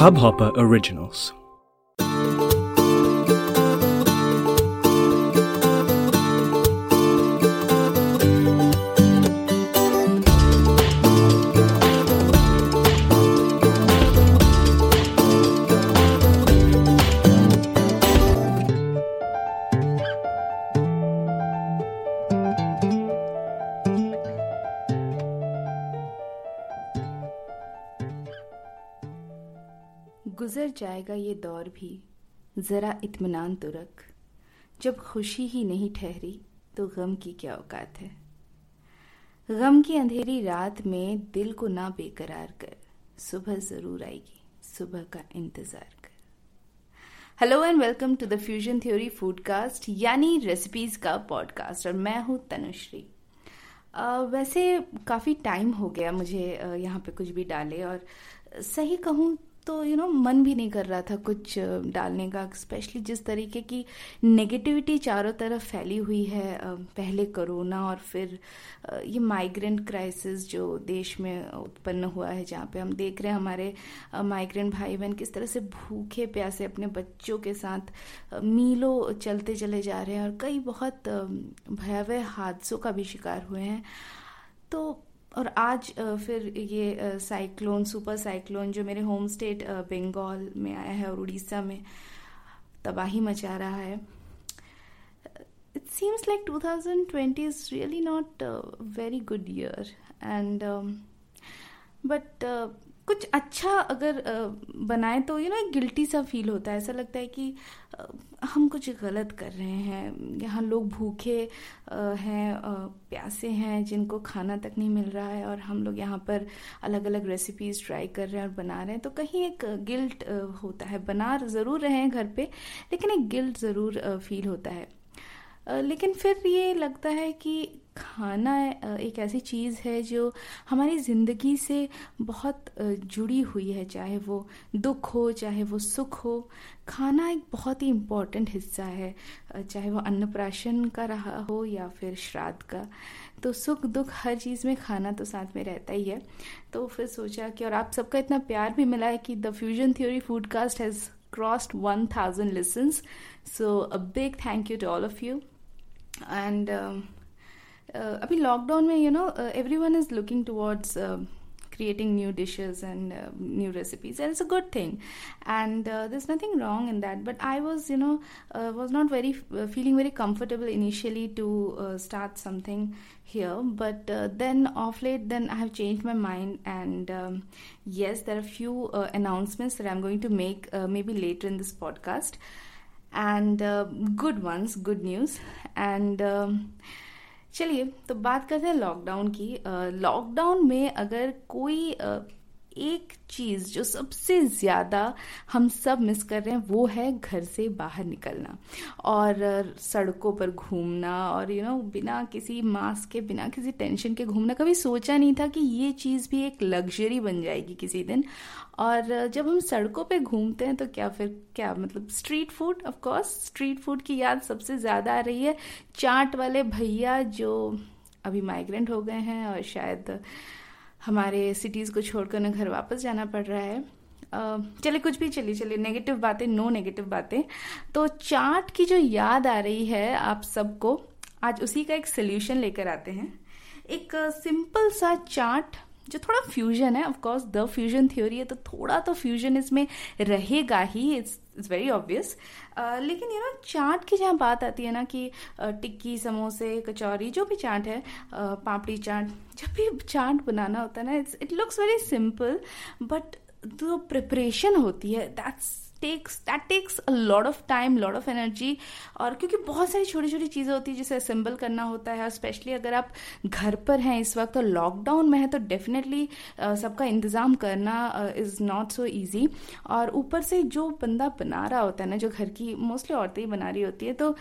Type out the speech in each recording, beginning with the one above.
Hubhopper Originals. गुजर जाएगा ये दौर भी। ज़रा इत्मीनान तो रख। जब खुशी ही नहीं ठहरी तो गम की क्या औकात है? गम की अंधेरी रात में दिल को ना बेकरार कर। सुबह ज़रूर आएगी। सुबह का इंतज़ार कर। Hello and welcome to the fusion theory foodcast यानी रेसिपीज़ का पॉडकास्ट और मैं हूँ तनुश्री। Uh, वैसे काफ़ी टाइम हो गया मुझे uh, यहाँ पे कुछ भी डाले और सही कहूँ तो यू नो मन भी नहीं कर रहा था कुछ डालने का स्पेशली जिस तरीके की नेगेटिविटी चारों तरफ़ फैली हुई है पहले कोरोना और फिर ये माइग्रेंट क्राइसिस जो देश में उत्पन्न हुआ है, जहाँ पे हम देख रहे हैं हमारे माइग्रेंट भाई बहन किस तरह से भूखे प्यासे अपने बच्चों के साथ मीलों चलते चले जा रहे हैं और कई बहुत भयावह हादसों का भी शिकार हुए हैं। तो और आज फिर ये साइक्लोन सुपर साइक्लोन जो मेरे होम स्टेट बंगाल में आया है और उड़ीसा में तबाही मचा रहा है। It seems like 2020 is really not very good year and but कुछ अच्छा अगर बनाए तो यू नो एक गिल्टी सा फील होता है। ऐसा लगता है कि हम कुछ गलत कर रहे हैं। यहाँ लोग भूखे हैं प्यासे हैं, जिनको खाना तक नहीं मिल रहा है और हम लोग यहाँ पर अलग अलग रेसिपीज़ ट्राई कर रहे हैं और बना रहे हैं। तो कहीं एक गिल्ट होता है। बना ज़रूर रहे हैं घर पे, लेकिन एक गिल्ट ज़रूर फील होता है। लेकिन फिर ये लगता है कि खाना एक ऐसी चीज़ है जो हमारी ज़िंदगी से बहुत जुड़ी हुई है, चाहे वो दुख हो, चाहे वो सुख हो। खाना एक बहुत ही इंपॉर्टेंट हिस्सा है चाहे वो अन्नप्राशन का रहा हो या फिर श्राद्ध का। तो सुख दुख हर चीज़ में खाना तो साथ में रहता ही है। तो फिर सोचा कि और आप सबका इतना प्यार भी मिला है कि the fusion theory foodcast has crossed one thousand listens so a big thank you to all of you and अभी लॉकडाउन में you know everyone is looking towards creating new dishes and uh, new recipes and it's a good thing and uh, there's nothing wrong in that but i was you know uh, was not very feeling very comfortable initially to start something here but then off late then i have changed my mind and um, yes there are few announcements that i'm going to make maybe later in this podcast and good ones good news and um, चलिए तो बात करते हैं lockdown की। Lockdown में अगर कोई एक चीज़ जो सबसे ज़्यादा हम सब मिस कर रहे हैं, वो है घर से बाहर निकलना। और सड़कों पर घूमना और यू नो बिना किसी मास्क के, बिना किसी टेंशन के घूमना। कभी सोचा नहीं था कि ये चीज़ भी एक लग्जरी बन जाएगी किसी दिन। और जब हम सड़कों पे घूमते हैं तो क्या फिर, क्या मतलब street food of course street food की याद सबसे ज़्यादा आ रही है। चाट वाले भैया जो अभी माइग्रेंट हो गए हैं और शायद हमारे सिटीज़ को छोड़कर उन्हें घर वापस जाना पड़ रहा है। चलिए कुछ भी चलिए चलिए नेगेटिव बातें नो नेगेटिव बातें। तो चाट की जो याद आ रही है आप सबको, आज उसी का एक सोल्यूशन लेकर आते हैं। एक सिंपल सा चाट जो थोड़ा फ्यूजन है ऑफकोर्स द फ्यूजन थ्योरी है तो थोड़ा तो फ्यूजन इसमें रहेगा ही। इट्स इट्स वेरी ऑब्वियस लेकिन यू नो चाट की जहाँ बात आती है ना कि टिक्की, समोसे, कचौरी, जो भी चाट है पापड़ी चाट, जब भी चाट बनाना होता है ना it's it looks very simple but जो प्रिपरेशन होती है that's takes that takes a lot of time lot of energy और क्योंकि बहुत सारी छोटी छोटी चीज़ें होती है जिसे असेंबल करना होता है स्पेशली अगर आप घर पर हैं इस वक्त तो लॉकडाउन में है तो डेफिनेटली सबका इंतज़ाम करना इज़ नॉट सो ईजी और ऊपर से जो बंदा बना रहा होता है ना, जो घर की मोस्टली औरतें ही बना रही होती है तो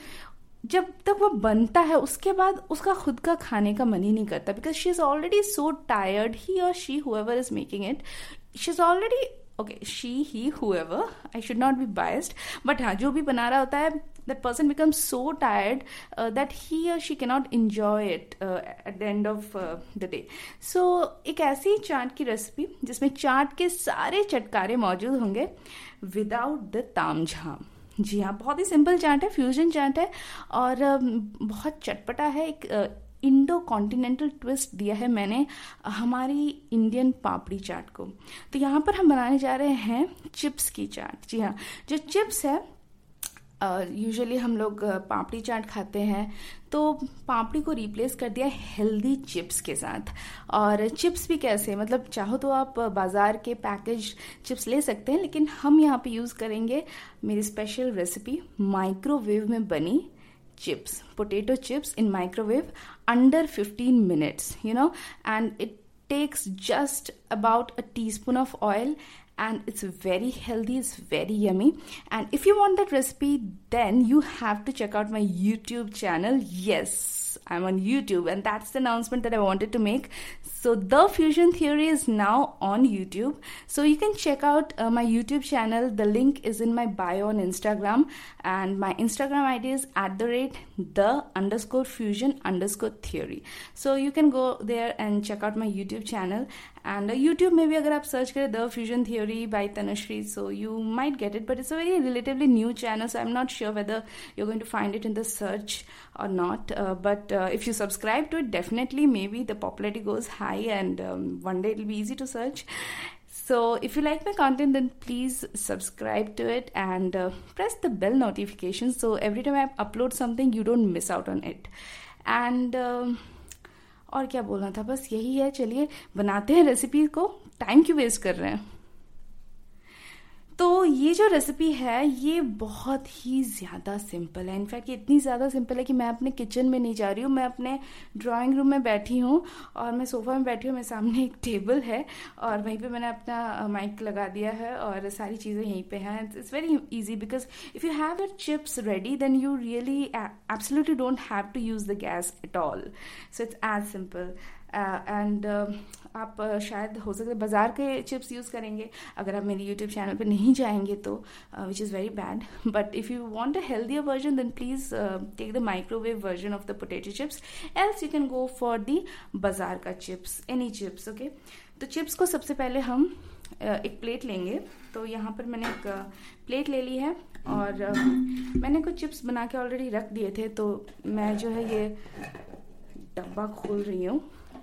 जब तक वो बनता है, उसके बाद उसका खुद का खाने का मन ही नहीं करता because she is already so tired ही और she whoever is making it she is already okay she he whoever I should not be biased but हाँ जो भी बना रहा होता है that person become so tired that he or she cannot enjoy it uh, at the end of uh, the एक ऐसी चाट की रेसिपी जिसमें चाट के सारे चटकारे मौजूद होंगे विदाउट द ताम झाम। जी हाँ बहुत ही सिंपल चाट है फ्यूजन चाट है और बहुत चटपटा है एक इंडो कॉन्टिनेंटल ट्विस्ट दिया है मैंने हमारी इंडियन पापड़ी चाट को। तो यहाँ पर हम बनाने जा रहे हैं चिप्स की चाट। जी हाँ जो चिप्स है यूजुअली uh, हम लोग पापड़ी चाट खाते हैं तो पापड़ी को रिप्लेस कर दिया हेल्दी चिप्स के साथ। और चिप्स भी कैसे मतलब चाहो तो आप बाज़ार के पैकेज चिप्स ले सकते हैं लेकिन हम यहाँ पे यूज़ करेंगे मेरी स्पेशल रेसिपी माइक्रोवेव में बनी chips, potato chips in microwave under 15 minutes, you know, and it takes just about a teaspoon of oil and it's very healthy it's very yummy. And if you want that recipe then you have to check out my youtube channel. Yes i'm on youtube and that's the announcement that i wanted to make so, The Fusion Theory is now on YouTube. So, you can check out uh, my YouTube channel. The link is in my bio on Instagram. And my Instagram ID is at the rate the underscore fusion underscore theory. So, you can go there and check out my YouTube channel. And uh, YouTube, maybe अगर आप search करें The Fusion Theory by Tanushree, so you might get it. But it's a very relatively new channel, so I'm not sure whether you're going to find it in the search or not. Uh, but uh, if you subscribe to it, definitely maybe the popularity goes high high and um, one day it'll be easy to search so if you like my content then please subscribe to it and uh, press the bell notification so every time i upload something you don't miss out on it and uh, और क्या बोलना था? बस यही है, चलिए बनाते हैं रेसिपी को। टाइम क्यों वेस्ट कर रहे हैं? तो ये जो रेसिपी है, ये बहुत ही ज़्यादा सिंपल है। इनफैक्ट ये इतनी ज़्यादा सिंपल है कि मैं अपने किचन में नहीं जा रही हूँ, मैं अपने ड्राइंग रूम में बैठी हूँ और मैं सोफा में बैठी हूँ, मेरे सामने एक टेबल है और वहीं पे मैंने अपना माइक लगा दिया है और सारी चीज़ें यहीं पे हैं। It's very easy because if you have your chips ready then you really absolutely don't have to use the gas at all so it's as simple and आप शायद हो सकता है बाज़ार के चिप्स यूज़ करेंगे। अगर आप मेरी यूट्यूब चैनल पर नहीं जाएँगे तो which is very bad but if you want a healthier version then please take the microwave version of the potato chips else you can go for the बाज़ार का चिप्स एनी चिप्स ओके तो chips को सबसे पहले हम एक plate लेंगे। तो यहाँ पर मैंने एक प्लेट ले ली है और मैंने कुछ चिप्स बना के ऑलरेडी रख दिए थे। तो मैं जो है ये डब्बा खोल रही हूँ।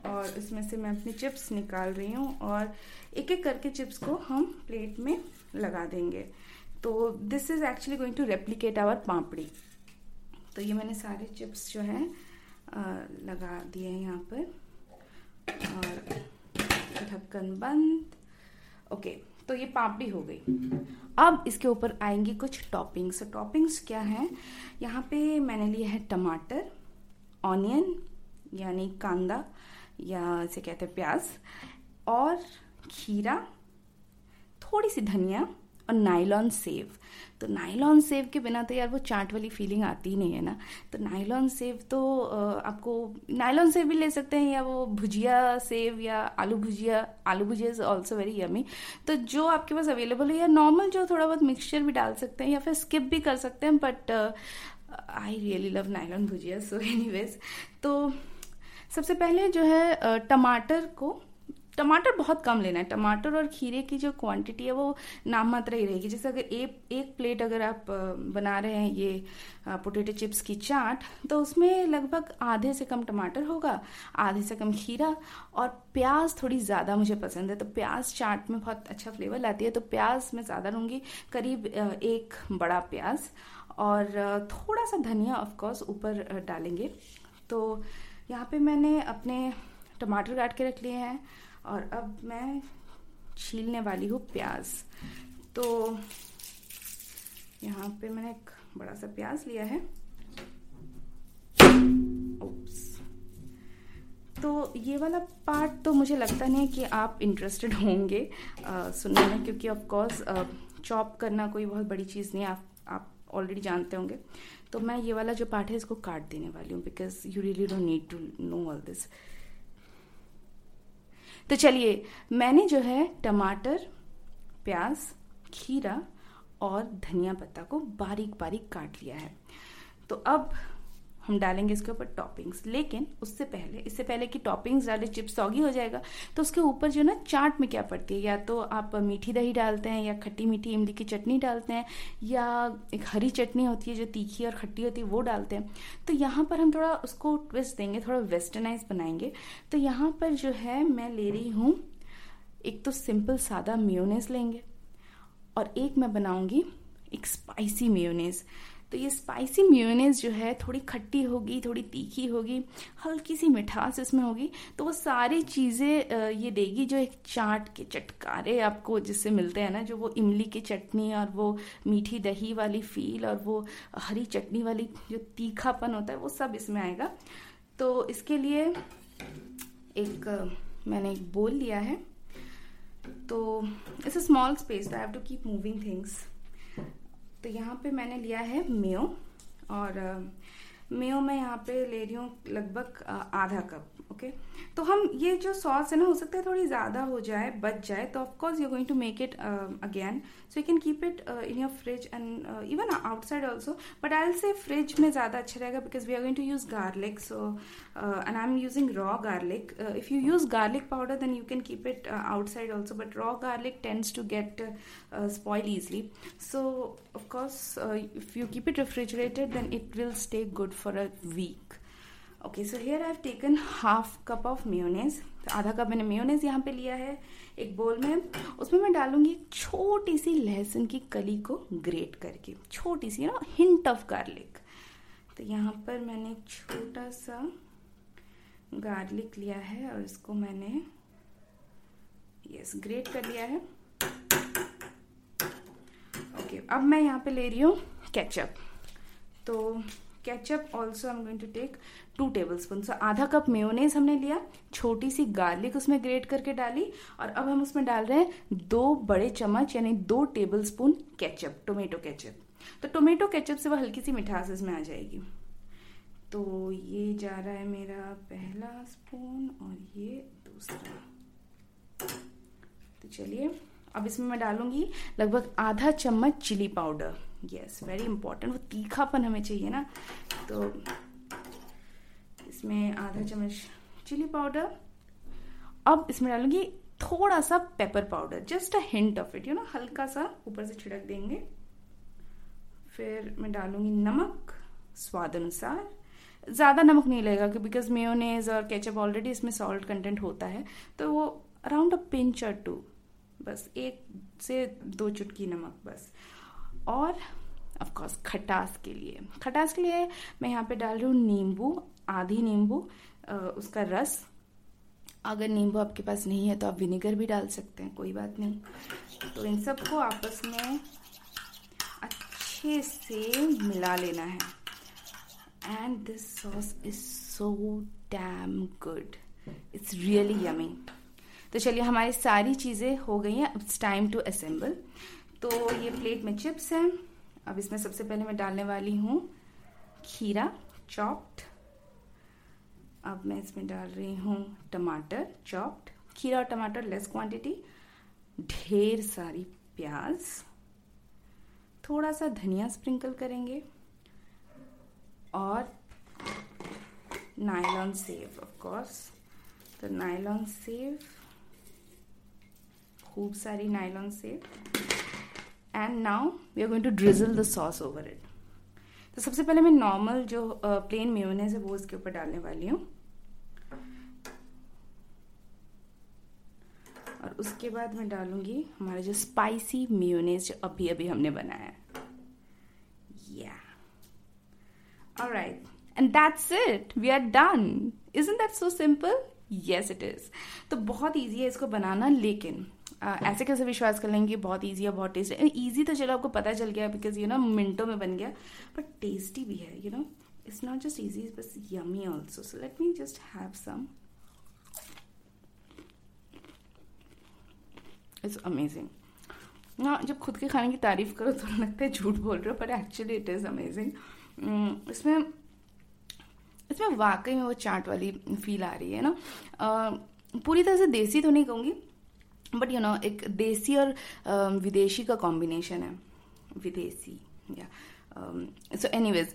और इसमें से मैं अपनी चिप्स निकाल रही हूँ और एक एक करके चिप्स को हम प्लेट में लगा देंगे। तो this is actually going to replicate our papdi. तो ये मैंने सारे चिप्स जो हैं लगा दिए हैं यहाँ पर। और ढक्कन बंद। ओके तो ये पापड़ी हो गई। अब इसके ऊपर आएँगी कुछ टॉपिंग्स टॉपिंग्स क्या हैं? यहाँ पे मैंने लिए है टमाटर ऑनियन यानी कांदा या इसे कहते हैं प्याज और खीरा, थोड़ी सी धनिया और नाइलॉन सेव। तो नाइलॉन सेव के बिना तो यार वो चाट वाली फीलिंग आती ही नहीं है ना। तो नाइलॉन सेव तो आपको नाइलॉन सेव भी ले सकते हैं या वो भुजिया सेव या आलू भुजिया aloo bhujia is also very yummy तो जो आपके पास अवेलेबल है या नॉर्मल जो थोड़ा बहुत मिक्सचर भी डाल सकते हैं या फिर स्किप भी कर सकते हैं but I really love nylon bhujia so any तो सबसे पहले जो है टमाटर को, टमाटर बहुत कम लेना है। टमाटर और खीरे की जो क्वांटिटी है, वो नाम मात्र ही रहेगी। जैसे अगर एक एक प्लेट अगर आप बना रहे हैं ये पोटैटो चिप्स की चाट तो उसमें लगभग आधे से कम टमाटर होगा, आधे से कम खीरा और प्याज थोड़ी ज़्यादा मुझे पसंद है। तो प्याज चाट में बहुत अच्छा फ्लेवर लाती है तो प्याज मैं ज़्यादा लूँगी। करीब एक बड़ा प्याज और थोड़ा सा धनिया ऑफकोर्स ऊपर डालेंगे। तो यहाँ पे मैंने अपने टमाटर काट के रख लिए हैं और अब मैं छीलने वाली हूँ प्याज। तो यहाँ पे मैंने एक बड़ा सा प्याज लिया है। ओप्स तो ये वाला पार्ट तो मुझे लगता नहीं है कि आप इंटरेस्टेड होंगे सुनने में, क्योंकि ऑफ़ कोर्स चॉप करना कोई बहुत बड़ी चीज़ नहीं आप आप ऑलरेडी जानते होंगे। तो मैं ये वाला जो पार्ट है, इसको काट देने वाली हूँ because you really don't need to know all this तो चलिए, मैंने जो है टमाटर, प्याज, खीरा और धनिया पत्ता को बारीक बारीक काट लिया है। तो अब हम डालेंगे इसके ऊपर टॉपिंग्स लेकिन उससे पहले, इससे पहले कि टॉपिंग्स डाले चिप्स सॉगी हो जाएगा तो उसके ऊपर जो ना, चाट में क्या पड़ती है? या तो आप मीठी दही डालते हैं, या खट्टी मीठी इमली की चटनी डालते हैं, या एक हरी चटनी होती है जो तीखी और खट्टी होती है, वो डालते हैं। तो यहाँ पर हम थोड़ा उसको ट्विस्ट देंगे, थोड़ा वेस्टर्नाइज बनाएँगे। तो यहाँ पर जो है, मैं ले रही हूँ, एक तो सिंपल सादा म्योनेस लेंगे, और एक मैं बनाऊँगी एक स्पाइसी म्योनेस तो ये स्पाइसी म्यूनेस जो है, थोड़ी खट्टी होगी, थोड़ी तीखी होगी, हल्की सी मिठास इसमें होगी तो वो सारी चीज़ें ये देगी जो एक चाट के चटकारे आपको जिससे मिलते हैं ना, जो वो इमली की चटनी और वो मीठी दही वाली फील और वो हरी चटनी वाली जो तीखापन होता है, वो सब इसमें आएगा। तो इसके लिए एक, मैंने एक बोल लिया है। तो it's a small space I have to keep moving things तो यहाँ पे मैंने लिया है मेयो और मेयो मैं यहाँ पे ले रही हूँ लगभग आधा कप ओके तो हम ये जो सॉस है ना हो सकता है थोड़ी ज़्यादा हो जाए बच जाए तो of course you going to make it again so you can keep it in your fridge and even outside also but I say fridge में ज़्यादा अच्छा रहेगा because we are going to use garlic so and I am using raw garlic if you use garlic powder then you can keep it outside also but raw garlic tends to get so of course uh, if you keep it refrigerated then it will stay good for a week. Okay so here I have taken half cup of तो आधा cup मैंने mayonnaise यहाँ पे लिया है एक बोल में। उसमें मैं डालूँगी छोटी सी लहसुन की कली को ग्रेट करके। छोटी सी ना हिंट ऑफ़ गार्लिक तो यहाँ पर मैंने छोटा सा गार्लिक लिया है और इसको मैंने यस ग्रेट कर लिया है। ओके okay, अब मैं यहाँ पे ले रही हूँ केचप तो ketchup also I am going to take two tablespoon so आधा कप मेयोनेज हमने लिया, छोटी सी गार्लिक उसमें ग्रेट करके डाली और अब हम उसमें डाल रहे हैं दो बड़े चम्मच, यानी दो tablespoon ketchup tomato ketchup तो टोमेटो केचप से वो हल्की सी मिठास इसमें आ जाएगी। तो ये जा रहा है मेरा पहला स्पून और ये दूसरा। तो चलिए अब इसमें मैं डालूँगी लगभग आधा चम्मच chilli powder. Yes very important वो तीखापन हमें चाहिए ना। तो इसमें आधा चम्मच चिली पाउडर। अब इसमें डालूँगी थोड़ा सा pepper powder just a hint of it you ना हल्का सा ऊपर से छिड़क देंगे। फिर मैं डालूँगी नमक, स्वाद अनुसार। ज़्यादा नमक नहीं लगेगा बिकॉज़ मेयोनेज और केचप ऑलरेडी इसमें सॉल्ट कंटेंट होता है। तो वो around a pinch or two बस, एक से दो चुटकी नमक बस। और ऑफकोर्स खटास के लिए। खटास के लिए मैं यहाँ पे डाल रही हूँ नींबू, आधी नींबू उसका रस। अगर नींबू आपके पास नहीं है तो आप विनेगर भी डाल सकते हैं, कोई बात नहीं। तो इन सबको आपस में अच्छे से मिला लेना है। And this sauce is so damn good it's really yummy तो चलिए, हमारी सारी चीज़ें हो गई हैं। इट्स टाइम टू असेंबल तो ये प्लेट में चिप्स हैं। अब इसमें सबसे पहले मैं डालने वाली हूँ खीरा चॉप्ड अब मैं इसमें डाल रही हूँ टमाटर चॉप्ड खीरा और टमाटर लेस क्वांटिटी ढेर सारी प्याज। थोड़ा सा धनिया स्प्रिंकल करेंगे। और नायलॉन सेव ऑफ़ कोर्स तो नायलॉन सेव खूब सारी nylon sev and now we are going to drizzle the sauce over it तो सबसे पहले मैं नॉर्मल जो प्लेन मेयोनेज है, वो इसके ऊपर डालने वाली हूँ। और उसके बाद मैं डालूँगी हमारा जो स्पाइसी मेयोनेज जो अभी अभी हमने बनाया या right and that's it we are done is that so simple yes it is तो बहुत ईजी है इसको बनाना, लेकिन ऐसे कैसे विश्वास कर लेंगे? बहुत ईजी है बहुत टेस्टी ईजी तो चलो आपको पता चल गया बिकॉज़ यू नो मिनटों में बन गया। बट टेस्टी भी है you know it's not just easy बस yummy also so let me just have some it's amazing ना जब खुद के खाने की तारीफ़ करो तो लगता है झूठ बोल रहे हो पर एक्चुअली इट इज़ अमेजिंग इसमें इसमें वाकई में वो चाट वाली फील आ रही है ना? uh, पूरी तरह से देसी तो नहीं कहूँगी बट यू नो एक देसी और विदेशी का कॉम्बिनेशन है। विदेशी या सो एनीवेज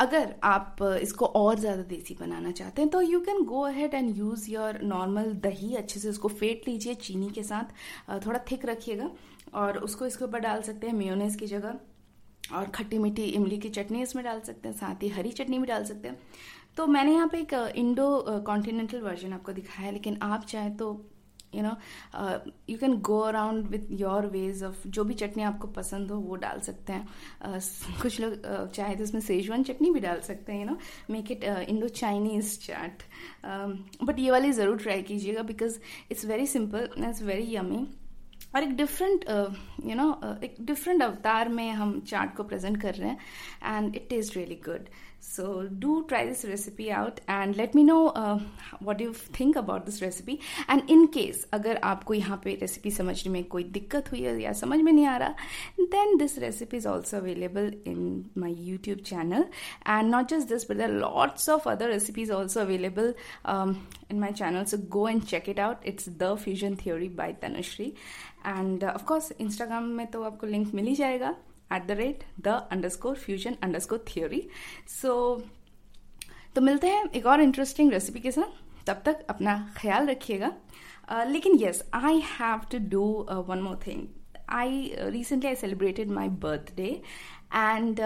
अगर आप इसको और ज़्यादा देसी बनाना चाहते हैं तो you can go ahead and use your normal dahi अच्छे से उसको फेंट लीजिए चीनी के साथ। थोड़ा थिक रखिएगा और उसको इसके ऊपर डाल सकते हैं मेयोनेज की जगह। और खट्टी मीठी इमली की चटनी इसमें डाल सकते हैं, साथ ही हरी चटनी भी डाल सकते हैं। तो मैंने यहाँ पे एक इंडो कॉन्टिनेंटल वर्जन आपको दिखाया है लेकिन आप चाहें तो you know you can go around with your veg of जो भी चटनी आपको पसंद हो वो डाल सकते हैं। uh, कुछ लोग uh, चाहे तो उसमें सेजवान चटनी भी डाल सकते हैं you know make it Indo Chinese chaat. But ये वाली ज़रूर ट्राई कीजिएगा because it's very simple it's very yummy और एक डिफरेंट यू नो एक डिफरेंट अवतार में हम चाट को प्रेजेंट कर रहे हैं and it is really good So do try this recipe out and let me know uh, what you think about this recipe. And in case अगर आपको यहाँ पे रेसिपी समझने में कोई दिक्कत हुई है या समझ में नहीं आ रहा then this recipe is also available in my YouTube channel. And not just this, but there are lots of other recipes also available um, in my channel. So go and check it out. It's The Fusion Theory by Tanushri. And uh, of course, Instagram में तो आपको link मिल ही जाएगा At the rate the underscore fusion underscore theory so तो मिलते हैं एक और interesting recipe के साथ तब तक अपना ख्याल रखिएगा uh, लेकिन yes I have to do one more thing I recently I celebrated my birthday and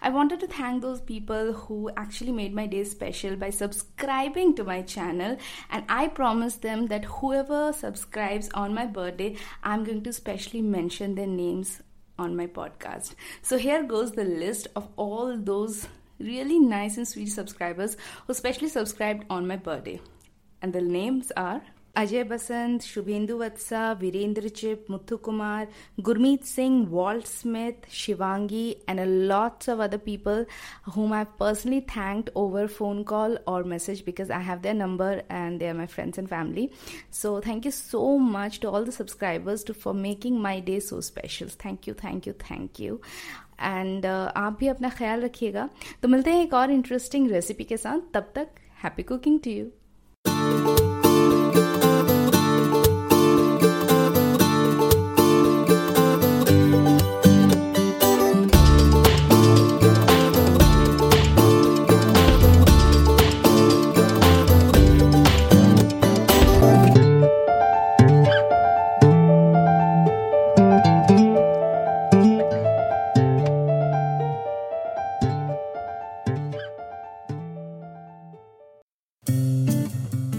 I wanted to thank those people who actually made my day special by subscribing to my channel. And I promised them that whoever subscribes on my birthday, I'm going to specially mention their names on my podcast. So here goes the list of all those really nice and sweet subscribers who specially subscribed on my birthday. And the names are Ajay Basant, Shubhendu Vatsa, Virendra Chip, Muthu Kumar, Gurmeet Singh, Walt Smith, Shivangi and a lots of other people whom I personally thanked over phone call और message because I have their number and they are my friends and family so thank you so much to all the subscribers to for making my day so special thank you thank you thank you and आप भी अपना ख्याल रखिएगा। तो मिलते हैं एक और इंटरेस्टिंग रेसिपी के साथ। तब तक happy cooking to you thank you.